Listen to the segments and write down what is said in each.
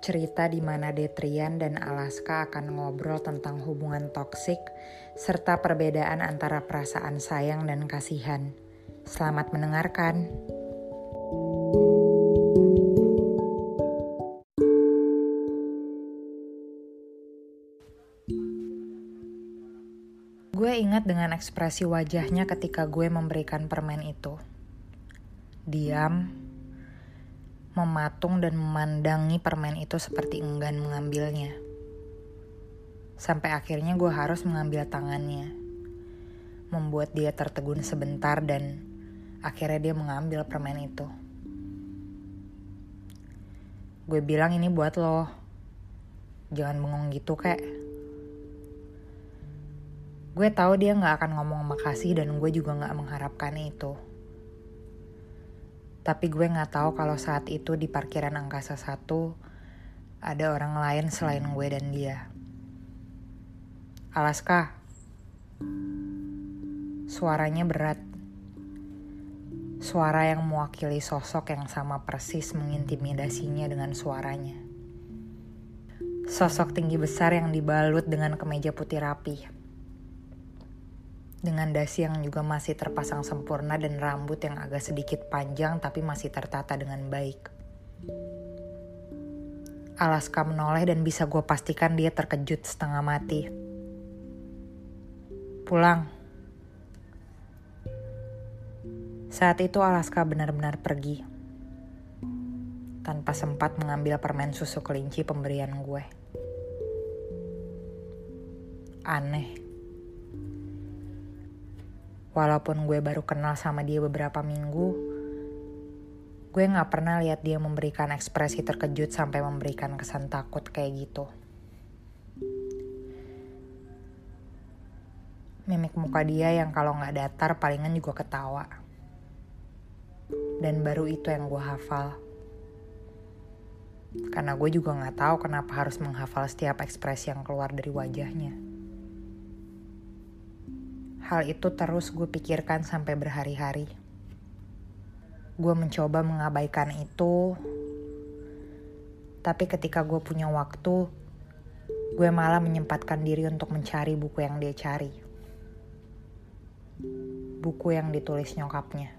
Cerita di mana Detrian dan Alaska akan ngobrol tentang hubungan toksik serta perbedaan antara perasaan sayang dan kasihan. Selamat mendengarkan. Gue ingat dengan ekspresi wajahnya ketika gue memberikan permen itu. Diam, mematung dan memandangi permen itu seperti enggan mengambilnya. Sampai akhirnya gue harus mengambil tangannya. Membuat dia tertegun sebentar dan akhirnya dia mengambil permen itu. Gue bilang ini buat lo. Jangan bengong gitu kek. Gue tahu dia gak akan ngomong makasih dan gue juga gak mengharapkan itu. Tapi gue gak tahu kalau saat itu di parkiran angkasa satu ada orang lain selain gue dan dia. Alaska. Suaranya berat. Suara yang mewakili sosok yang sama persis mengintimidasinya dengan suaranya. Sosok tinggi besar yang dibalut dengan kemeja putih rapi dengan dasi yang juga masih terpasang sempurna dan rambut yang agak sedikit panjang tapi masih tertata dengan baik. Alaska menoleh dan bisa gue pastikan dia terkejut setengah mati. Pulang. Saat itu Alaska benar-benar pergi. Tanpa sempat mengambil permen susu kelinci pemberian gue. Aneh Walaupun gue baru kenal sama dia beberapa minggu, gue gak pernah lihat dia memberikan ekspresi terkejut sampai memberikan kesan takut kayak gitu. Mimik muka dia yang kalau gak datar palingan juga ketawa. Dan baru itu yang gue hafal. Karena gue juga gak tahu kenapa harus menghafal setiap ekspresi yang keluar dari wajahnya. Hal itu terus gue pikirkan sampai berhari-hari. Gue mencoba mengabaikan itu, tapi ketika gue punya waktu, gue malah menyempatkan diri untuk mencari buku yang dia cari. Buku yang ditulis nyokapnya.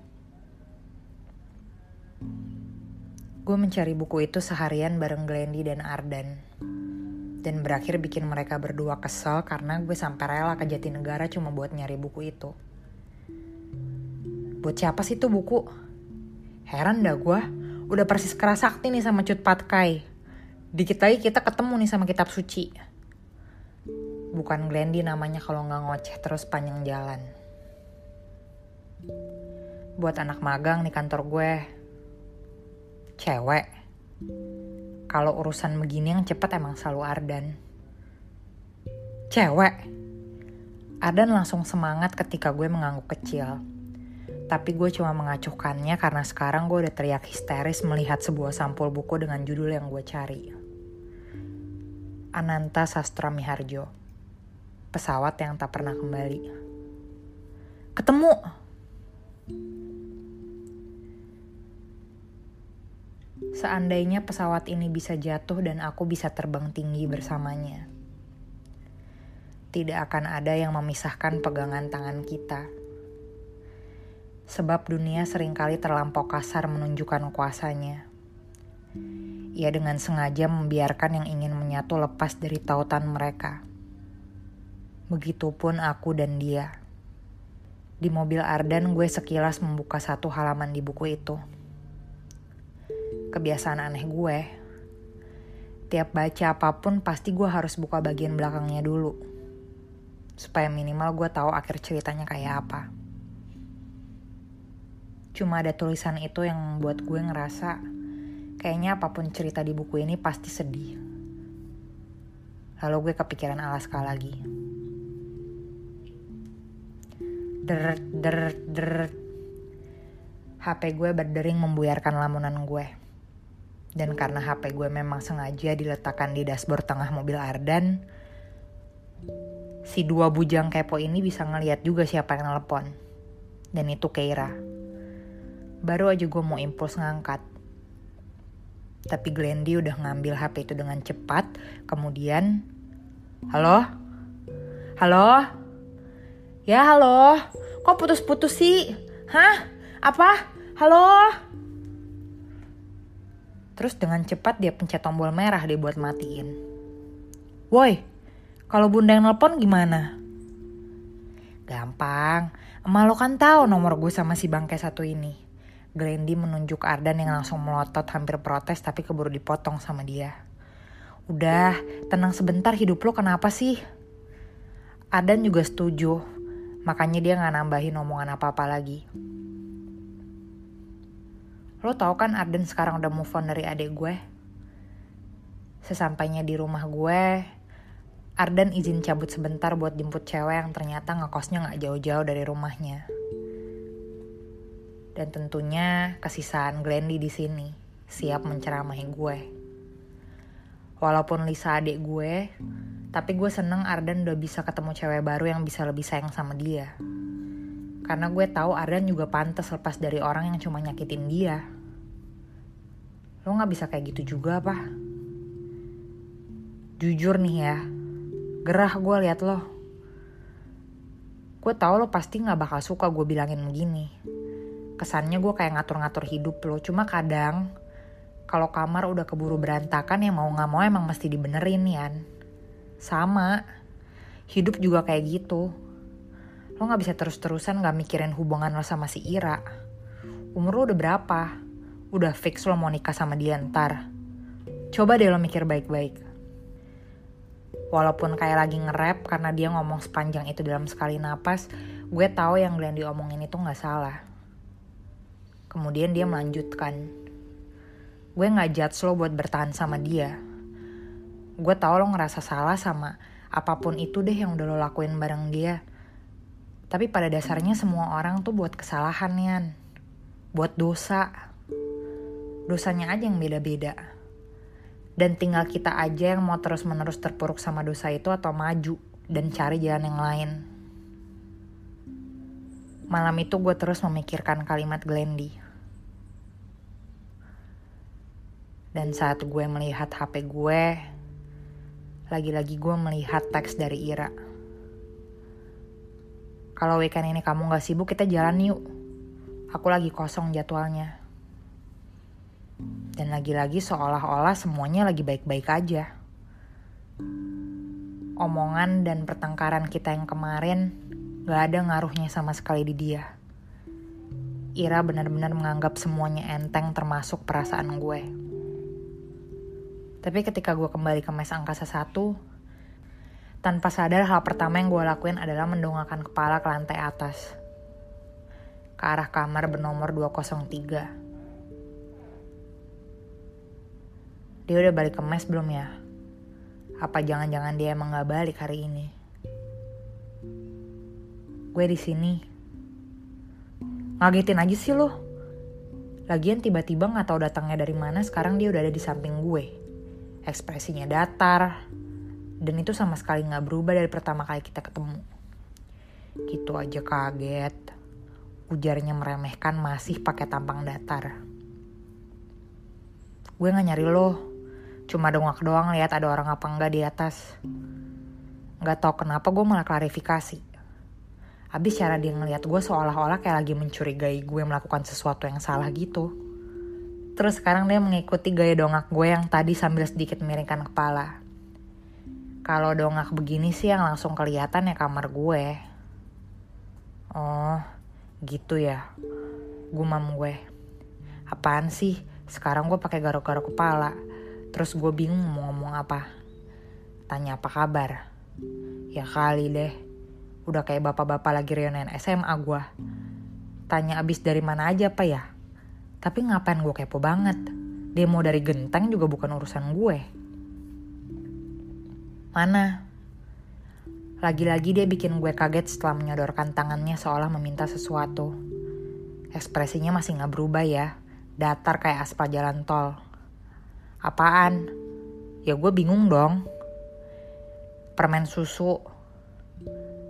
Gue mencari buku itu seharian bareng Glendy dan Ardan dan berakhir bikin mereka berdua kesel karena gue sampai rela ke Jatinegara cuma buat nyari buku itu. Buat siapa sih tuh buku? Heran dah gue, udah persis kerasakti nih sama Cut Patkai. Dikit lagi kita ketemu nih sama kitab suci. Bukan Glendy namanya kalau nggak ngoceh terus panjang jalan. Buat anak magang di kantor gue, cewek kalau urusan begini yang cepet emang selalu Ardan. Cewek. Ardan langsung semangat ketika gue mengangguk kecil. Tapi gue cuma mengacuhkannya karena sekarang gue udah teriak histeris melihat sebuah sampul buku dengan judul yang gue cari. Ananta Sastra Miharjo. Pesawat yang tak pernah kembali. Ketemu! Seandainya pesawat ini bisa jatuh dan aku bisa terbang tinggi bersamanya, tidak akan ada yang memisahkan pegangan tangan kita. Sebab dunia sering kali terlampau kasar menunjukkan kuasanya. Ia dengan sengaja membiarkan yang ingin menyatu lepas dari tautan mereka. Begitupun aku dan dia. Di mobil Ardan gue sekilas membuka satu halaman di buku itu kebiasaan aneh gue. Tiap baca apa pun pasti gue harus buka bagian belakangnya dulu. Supaya minimal gue tahu akhir ceritanya kayak apa. Cuma ada tulisan itu yang membuat gue ngerasa kayaknya apa pun cerita di buku ini pasti sedih. Lalu gue kepikiran Alaska lagi. Der der der. HP gue berdering membuyarkan lamunan gue. Dan karena HP gue memang sengaja diletakkan di dashboard tengah mobil Ardan, si dua bujang kepo ini bisa ngeliat juga siapa yang nelpon. Dan itu Keira. Baru aja gue mau impuls ngangkat. Tapi Glendy udah ngambil HP itu dengan cepat, kemudian... Halo? Halo? Ya halo? Kok putus-putus sih? Hah? Apa? Halo? Terus dengan cepat dia pencet tombol merah dia buat matiin. Woi, kalau bunda yang nelpon gimana? Gampang, emak lo kan tahu nomor gue sama si bangke satu ini. Glendy menunjuk Ardan yang langsung melotot hampir protes tapi keburu dipotong sama dia. Udah, tenang sebentar hidup lo kenapa sih? Ardan juga setuju, makanya dia gak nambahin omongan apa-apa lagi. Lo tau kan Arden sekarang udah move on dari adik gue? Sesampainya di rumah gue, Arden izin cabut sebentar buat jemput cewek yang ternyata ngekosnya gak jauh-jauh dari rumahnya. Dan tentunya kesisaan Glendy di sini, siap menceramahi gue. Walaupun Lisa adik gue, tapi gue seneng Arden udah bisa ketemu cewek baru yang bisa lebih sayang sama dia. Karena gue tahu Ardan juga pantas lepas dari orang yang cuma nyakitin dia. Lo gak bisa kayak gitu juga apa? Jujur nih ya, gerah gue liat lo. Gue tahu lo pasti gak bakal suka gue bilangin begini. Kesannya gue kayak ngatur-ngatur hidup lo, cuma kadang kalau kamar udah keburu berantakan ya mau gak mau emang mesti dibenerin ya. Sama, hidup juga kayak gitu lo gak bisa terus-terusan gak mikirin hubungan lo sama si Ira. Umur lo udah berapa? Udah fix lo mau nikah sama dia ntar. Coba deh lo mikir baik-baik. Walaupun kayak lagi nge-rap karena dia ngomong sepanjang itu dalam sekali napas, gue tahu yang Glenn diomongin itu gak salah. Kemudian dia melanjutkan. Gue gak judge lo buat bertahan sama dia. Gue tahu lo ngerasa salah sama apa pun itu deh yang udah lo lakuin bareng dia tapi pada dasarnya semua orang tuh buat kesalahan Yan. Buat dosa. Dosanya aja yang beda-beda. Dan tinggal kita aja yang mau terus-menerus terpuruk sama dosa itu atau maju dan cari jalan yang lain. Malam itu gue terus memikirkan kalimat Glendy. Dan saat gue melihat HP gue, lagi-lagi gue melihat teks dari Ira. Kalau weekend ini kamu gak sibuk, kita jalan yuk. Aku lagi kosong jadwalnya. Dan lagi-lagi seolah-olah semuanya lagi baik-baik aja. Omongan dan pertengkaran kita yang kemarin gak ada ngaruhnya sama sekali di dia. Ira benar-benar menganggap semuanya enteng termasuk perasaan gue. Tapi ketika gue kembali ke mes angkasa satu, tanpa sadar hal pertama yang gue lakuin adalah mendongakkan kepala ke lantai atas. Ke arah kamar bernomor 203. Dia udah balik ke mes belum ya? Apa jangan-jangan dia emang gak balik hari ini? Gue di sini. Ngagetin aja sih lo. Lagian tiba-tiba gak tahu datangnya dari mana, sekarang dia udah ada di samping gue. Ekspresinya datar, dan itu sama sekali gak berubah dari pertama kali kita ketemu. Gitu aja kaget. Ujarnya meremehkan masih pakai tampang datar. Gue gak nyari lo. Cuma dongak doang lihat ada orang apa enggak di atas. Gak tau kenapa gue malah klarifikasi. Abis cara dia ngeliat gue seolah-olah kayak lagi mencurigai gue melakukan sesuatu yang salah gitu. Terus sekarang dia mengikuti gaya dongak gue yang tadi sambil sedikit miringkan kepala. Kalau dongak begini sih yang langsung kelihatan ya kamar gue. Oh, gitu ya. Gumam gue. Apaan sih? Sekarang gue pakai garuk-garuk kepala. Terus gue bingung mau ngomong apa. Tanya apa kabar. Ya kali deh. Udah kayak bapak-bapak lagi reunian SMA gue. Tanya abis dari mana aja apa ya? Tapi ngapain gue kepo banget? Demo dari genteng juga bukan urusan gue. Mana? Lagi-lagi dia bikin gue kaget setelah menyodorkan tangannya seolah meminta sesuatu. Ekspresinya masih gak berubah ya, datar kayak aspal jalan tol. Apaan? Ya gue bingung dong. Permen susu.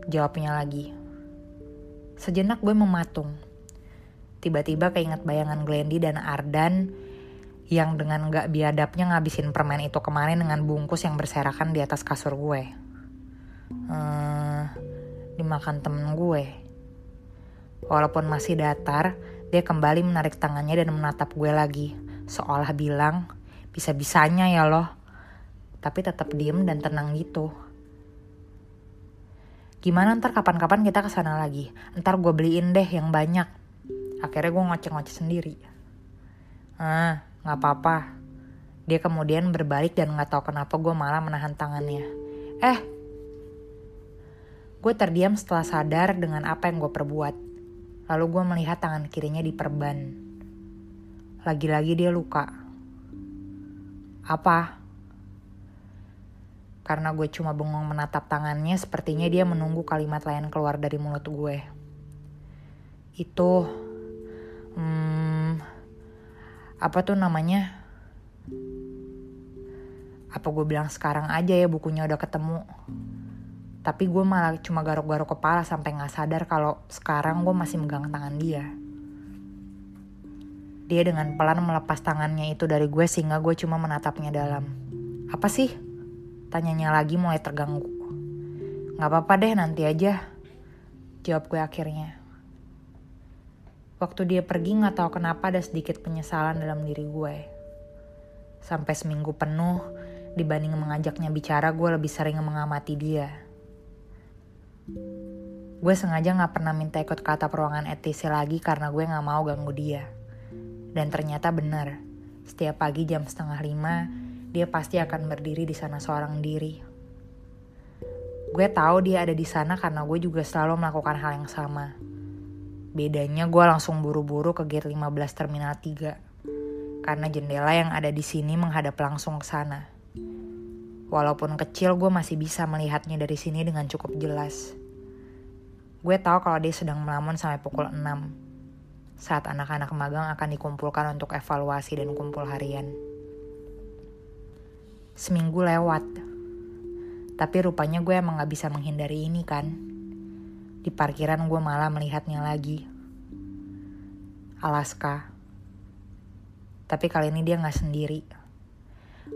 Jawabnya lagi. Sejenak gue mematung. Tiba-tiba keinget bayangan Glendy dan Ardan yang dengan gak biadabnya ngabisin permen itu kemarin dengan bungkus yang berserakan di atas kasur gue. Hmm, dimakan temen gue. Walaupun masih datar, dia kembali menarik tangannya dan menatap gue lagi, seolah bilang, bisa-bisanya ya loh. Tapi tetap diem dan tenang gitu. Gimana ntar kapan-kapan kita ke sana lagi? Ntar gue beliin deh yang banyak. Akhirnya gue ngoceh-ngoceh sendiri. Ah, Gak apa-apa. Dia kemudian berbalik dan gak tahu kenapa gue malah menahan tangannya. Eh, gue terdiam setelah sadar dengan apa yang gue perbuat. Lalu gue melihat tangan kirinya diperban. Lagi-lagi dia luka. Apa? Karena gue cuma bengong menatap tangannya, sepertinya dia menunggu kalimat lain keluar dari mulut gue. Itu, hmm, apa tuh namanya? Apa gue bilang sekarang aja ya bukunya udah ketemu. Tapi gue malah cuma garuk-garuk kepala sampai nggak sadar kalau sekarang gue masih megang tangan dia. Dia dengan pelan melepas tangannya itu dari gue sehingga gue cuma menatapnya dalam. Apa sih? Tanyanya lagi mulai terganggu. Nggak apa-apa deh nanti aja. Jawab gue akhirnya Waktu dia pergi gak tahu kenapa ada sedikit penyesalan dalam diri gue. Sampai seminggu penuh, dibanding mengajaknya bicara, gue lebih sering mengamati dia. Gue sengaja gak pernah minta ikut kata peruangan ETC lagi karena gue gak mau ganggu dia. Dan ternyata benar, setiap pagi jam setengah lima, dia pasti akan berdiri di sana seorang diri. Gue tahu dia ada di sana karena gue juga selalu melakukan hal yang sama Bedanya gue langsung buru-buru ke gate 15 Terminal 3. Karena jendela yang ada di sini menghadap langsung ke sana. Walaupun kecil, gue masih bisa melihatnya dari sini dengan cukup jelas. Gue tahu kalau dia sedang melamun sampai pukul 6. Saat anak-anak magang akan dikumpulkan untuk evaluasi dan kumpul harian. Seminggu lewat. Tapi rupanya gue emang gak bisa menghindari ini kan. Di parkiran gue malah melihatnya lagi. Alaska. Tapi kali ini dia gak sendiri.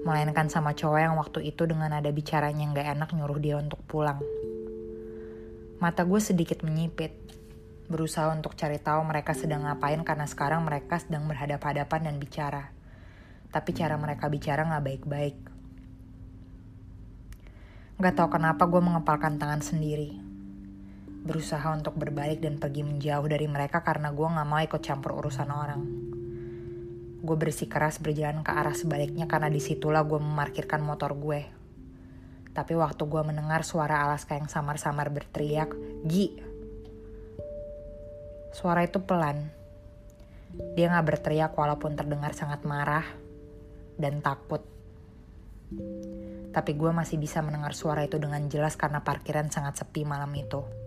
Melainkan sama cowok yang waktu itu dengan ada bicaranya yang gak enak nyuruh dia untuk pulang. Mata gue sedikit menyipit. Berusaha untuk cari tahu mereka sedang ngapain karena sekarang mereka sedang berhadap-hadapan dan bicara. Tapi cara mereka bicara gak baik-baik. Gak tau kenapa gue mengepalkan tangan sendiri berusaha untuk berbalik dan pergi menjauh dari mereka karena gue gak mau ikut campur urusan orang. Gue bersikeras berjalan ke arah sebaliknya karena di situlah gue memarkirkan motor gue. Tapi waktu gue mendengar suara Alaska yang samar-samar berteriak, Gi! Suara itu pelan. Dia gak berteriak walaupun terdengar sangat marah dan takut. Tapi gue masih bisa mendengar suara itu dengan jelas karena parkiran sangat sepi malam itu.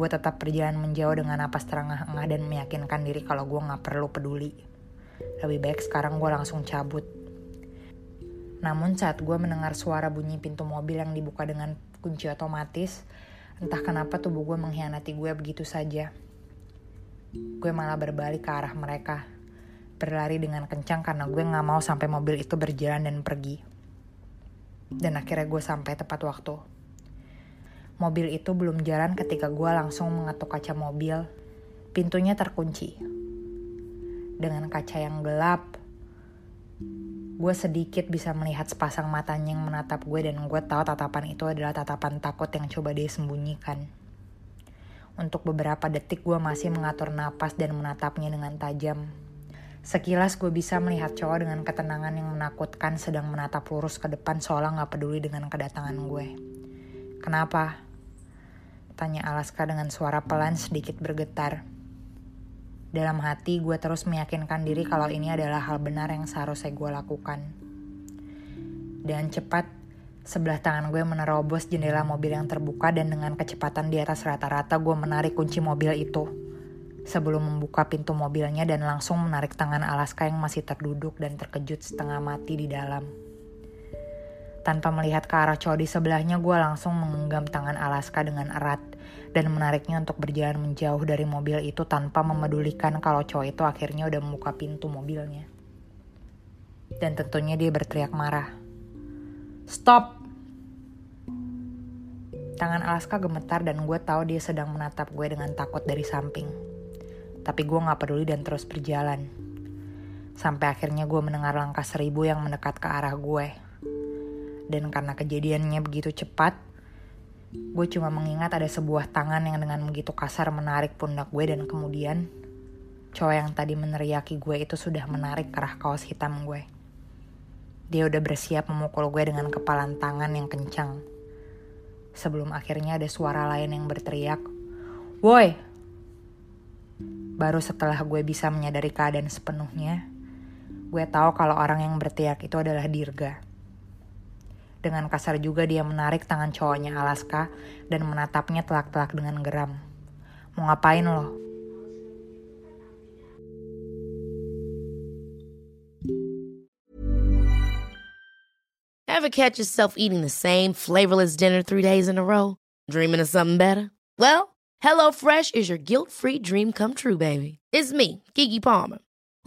Gue tetap berjalan menjauh dengan napas terengah-engah dan meyakinkan diri kalau gue gak perlu peduli. Lebih baik sekarang gue langsung cabut. Namun saat gue mendengar suara bunyi pintu mobil yang dibuka dengan kunci otomatis, entah kenapa tubuh gue mengkhianati gue begitu saja. Gue malah berbalik ke arah mereka, berlari dengan kencang karena gue gak mau sampai mobil itu berjalan dan pergi. Dan akhirnya gue sampai tepat waktu. Mobil itu belum jalan ketika gue langsung mengetuk kaca mobil. Pintunya terkunci. Dengan kaca yang gelap, gue sedikit bisa melihat sepasang matanya yang menatap gue dan gue tahu tatapan itu adalah tatapan takut yang coba dia sembunyikan. Untuk beberapa detik gue masih mengatur napas dan menatapnya dengan tajam. Sekilas gue bisa melihat cowok dengan ketenangan yang menakutkan sedang menatap lurus ke depan seolah gak peduli dengan kedatangan gue. Kenapa? Tanya Alaska dengan suara pelan sedikit bergetar. Dalam hati gue terus meyakinkan diri kalau ini adalah hal benar yang seharusnya gue lakukan. Dan cepat, sebelah tangan gue menerobos jendela mobil yang terbuka dan dengan kecepatan di atas rata-rata gue menarik kunci mobil itu. Sebelum membuka pintu mobilnya dan langsung menarik tangan Alaska yang masih terduduk dan terkejut setengah mati di dalam. Tanpa melihat ke arah cowok di sebelahnya, gue langsung menggenggam tangan Alaska dengan erat dan menariknya untuk berjalan menjauh dari mobil itu tanpa memedulikan kalau cowok itu akhirnya udah membuka pintu mobilnya. Dan tentunya dia berteriak marah. Stop! Tangan Alaska gemetar dan gue tahu dia sedang menatap gue dengan takut dari samping. Tapi gue gak peduli dan terus berjalan. Sampai akhirnya gue mendengar langkah seribu yang mendekat ke arah gue. Dan karena kejadiannya begitu cepat, gue cuma mengingat ada sebuah tangan yang dengan begitu kasar menarik pundak gue dan kemudian cowok yang tadi meneriaki gue itu sudah menarik kerah kaos hitam gue. Dia udah bersiap memukul gue dengan kepalan tangan yang kencang. Sebelum akhirnya ada suara lain yang berteriak, Woi! Baru setelah gue bisa menyadari keadaan sepenuhnya, gue tahu kalau orang yang berteriak itu adalah Dirga. Dengan kasar juga dia menarik tangan cowoknya Alaska dan menatapnya telak-telak dengan geram. Mau ngapain lo? Ever catch yourself eating the same flavorless dinner three days in a row? Dreaming of something better? Well, HelloFresh is your guilt-free dream come true, baby. It's me, Kiki Palmer.